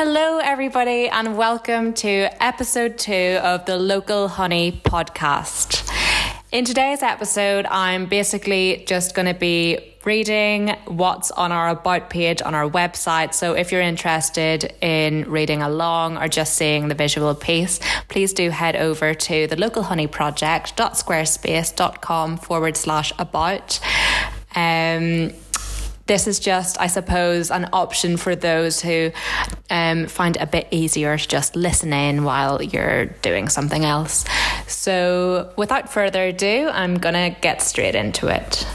Hello, everybody, and welcome to episode two of the Local Honey podcast. In today's episode, I'm basically just going to be reading what's on our About page on our website. So if you're interested in reading along or just seeing the visual piece, please do head over to the localhoneyproject.squarespace.com forward slash about. Um, this is just, I suppose, an option for those who um, find it a bit easier to just listen in while you're doing something else. So, without further ado, I'm going to get straight into it.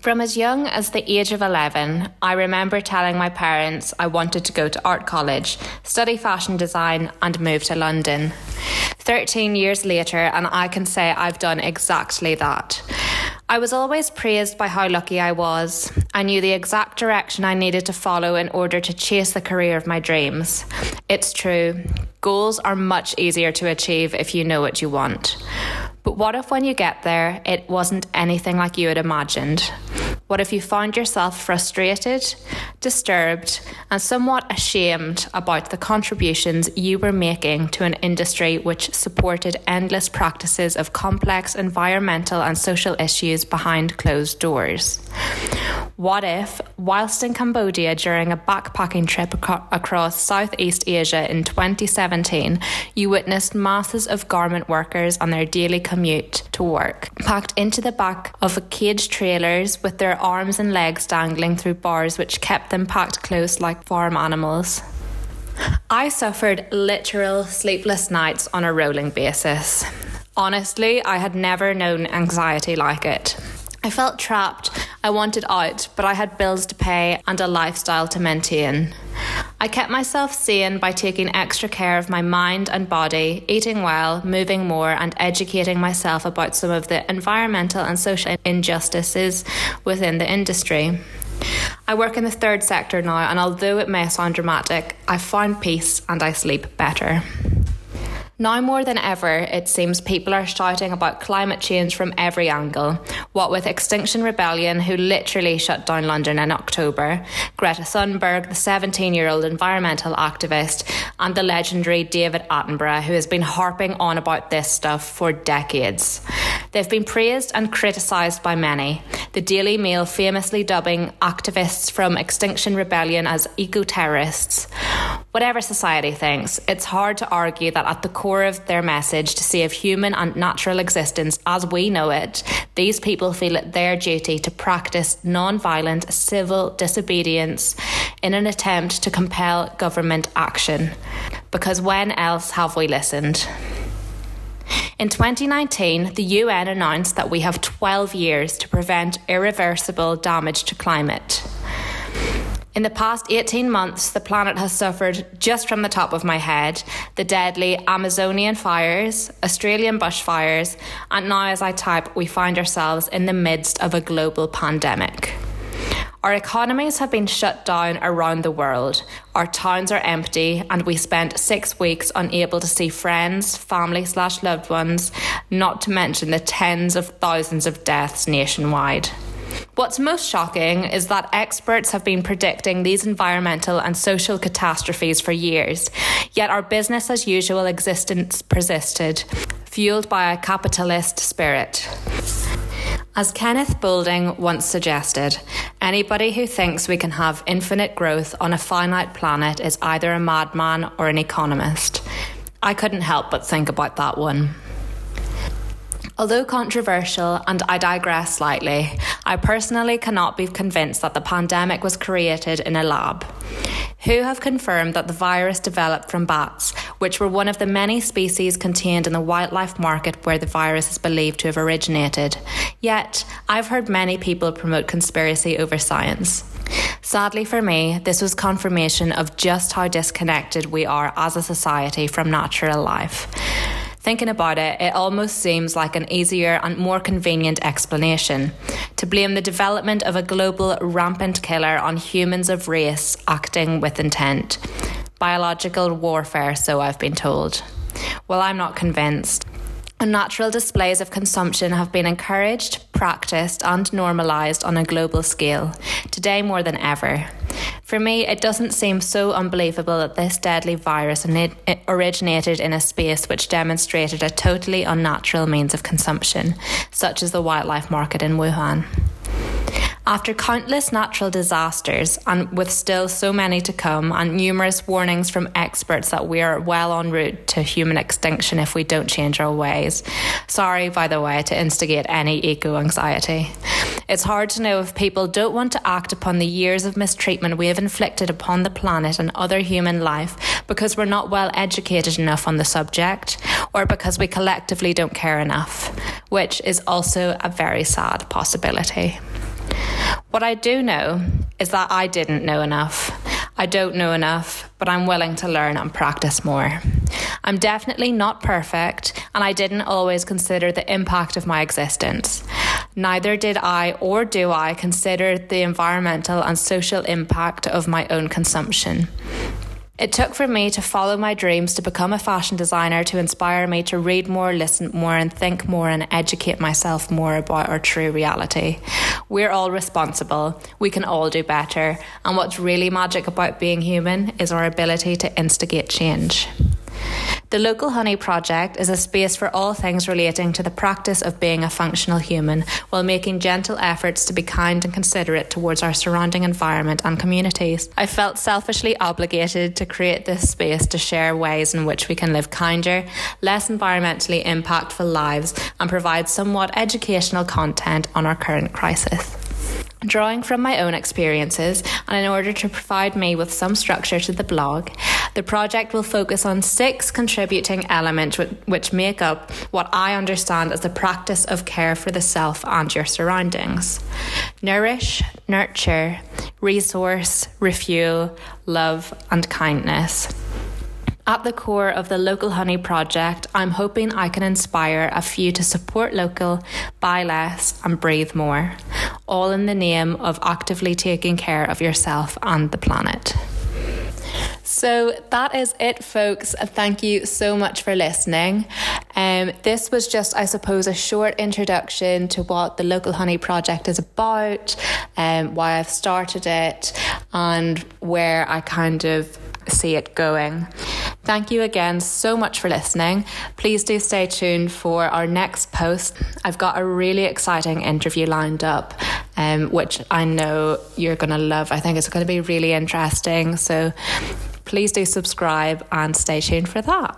From as young as the age of 11, I remember telling my parents I wanted to go to art college, study fashion design, and move to London. 13 years later, and I can say I've done exactly that. I was always praised by how lucky I was. I knew the exact direction I needed to follow in order to chase the career of my dreams. It's true, goals are much easier to achieve if you know what you want. But what if when you get there, it wasn't anything like you had imagined? What if you found yourself frustrated, disturbed, and somewhat ashamed about the contributions you were making to an industry which supported endless practices of complex environmental and social issues behind closed doors? What if, whilst in Cambodia during a backpacking trip ac- across Southeast Asia in 2017, you witnessed masses of garment workers on their daily commute to work, packed into the back of a cage trailers with their arms and legs dangling through bars which kept them packed close like farm animals. I suffered literal sleepless nights on a rolling basis. Honestly, I had never known anxiety like it. I felt trapped. I wanted out, but I had bills to pay and a lifestyle to maintain. I kept myself sane by taking extra care of my mind and body, eating well, moving more, and educating myself about some of the environmental and social injustices within the industry. I work in the third sector now, and although it may sound dramatic, I've found peace and I sleep better. Now more than ever, it seems people are shouting about climate change from every angle. What with Extinction Rebellion, who literally shut down London in October, Greta Thunberg, the 17 year old environmental activist, and the legendary David Attenborough, who has been harping on about this stuff for decades. They've been praised and criticised by many, the Daily Mail famously dubbing activists from Extinction Rebellion as eco terrorists. Whatever society thinks, it's hard to argue that at the core of their message to save human and natural existence as we know it, these people feel it their duty to practice non violent civil disobedience in an attempt to compel government action. Because when else have we listened? In 2019, the UN announced that we have 12 years to prevent irreversible damage to climate. In the past 18 months, the planet has suffered, just from the top of my head, the deadly Amazonian fires, Australian bushfires, and now as I type, we find ourselves in the midst of a global pandemic. Our economies have been shut down around the world. Our towns are empty, and we spent six weeks unable to see friends, family slash loved ones, not to mention the tens of thousands of deaths nationwide. What's most shocking is that experts have been predicting these environmental and social catastrophes for years, yet our business as usual existence persisted, fueled by a capitalist spirit. As Kenneth Boulding once suggested, anybody who thinks we can have infinite growth on a finite planet is either a madman or an economist. I couldn't help but think about that one. Although controversial, and I digress slightly, I personally cannot be convinced that the pandemic was created in a lab. Who have confirmed that the virus developed from bats, which were one of the many species contained in the wildlife market where the virus is believed to have originated? Yet, I've heard many people promote conspiracy over science. Sadly for me, this was confirmation of just how disconnected we are as a society from natural life. Thinking about it, it almost seems like an easier and more convenient explanation to blame the development of a global rampant killer on humans of race acting with intent. Biological warfare, so I've been told. Well, I'm not convinced. Unnatural displays of consumption have been encouraged, practiced, and normalised on a global scale, today more than ever. For me, it doesn't seem so unbelievable that this deadly virus originated in a space which demonstrated a totally unnatural means of consumption, such as the wildlife market in Wuhan. After countless natural disasters, and with still so many to come, and numerous warnings from experts that we are well en route to human extinction if we don't change our ways. Sorry, by the way, to instigate any eco anxiety. It's hard to know if people don't want to act upon the years of mistreatment we have inflicted upon the planet and other human life because we're not well educated enough on the subject, or because we collectively don't care enough, which is also a very sad possibility. What I do know is that I didn't know enough. I don't know enough, but I'm willing to learn and practice more. I'm definitely not perfect, and I didn't always consider the impact of my existence. Neither did I or do I consider the environmental and social impact of my own consumption. It took for me to follow my dreams to become a fashion designer to inspire me to read more, listen more, and think more and educate myself more about our true reality. We're all responsible, we can all do better, and what's really magic about being human is our ability to instigate change. The Local Honey Project is a space for all things relating to the practice of being a functional human while making gentle efforts to be kind and considerate towards our surrounding environment and communities. I felt selfishly obligated to create this space to share ways in which we can live kinder, less environmentally impactful lives and provide somewhat educational content on our current crisis. Drawing from my own experiences, and in order to provide me with some structure to the blog, the project will focus on six contributing elements which make up what I understand as the practice of care for the self and your surroundings nourish, nurture, resource, refuel, love, and kindness. At the core of the Local Honey project, I'm hoping I can inspire a few to support local, buy less, and breathe more, all in the name of actively taking care of yourself and the planet. So that is it, folks. Thank you so much for listening. Um, this was just, I suppose, a short introduction to what the Local Honey Project is about, um, why I've started it, and where I kind of see it going. Thank you again so much for listening. Please do stay tuned for our next post. I've got a really exciting interview lined up, um, which I know you're going to love. I think it's going to be really interesting. So please do subscribe and stay tuned for that.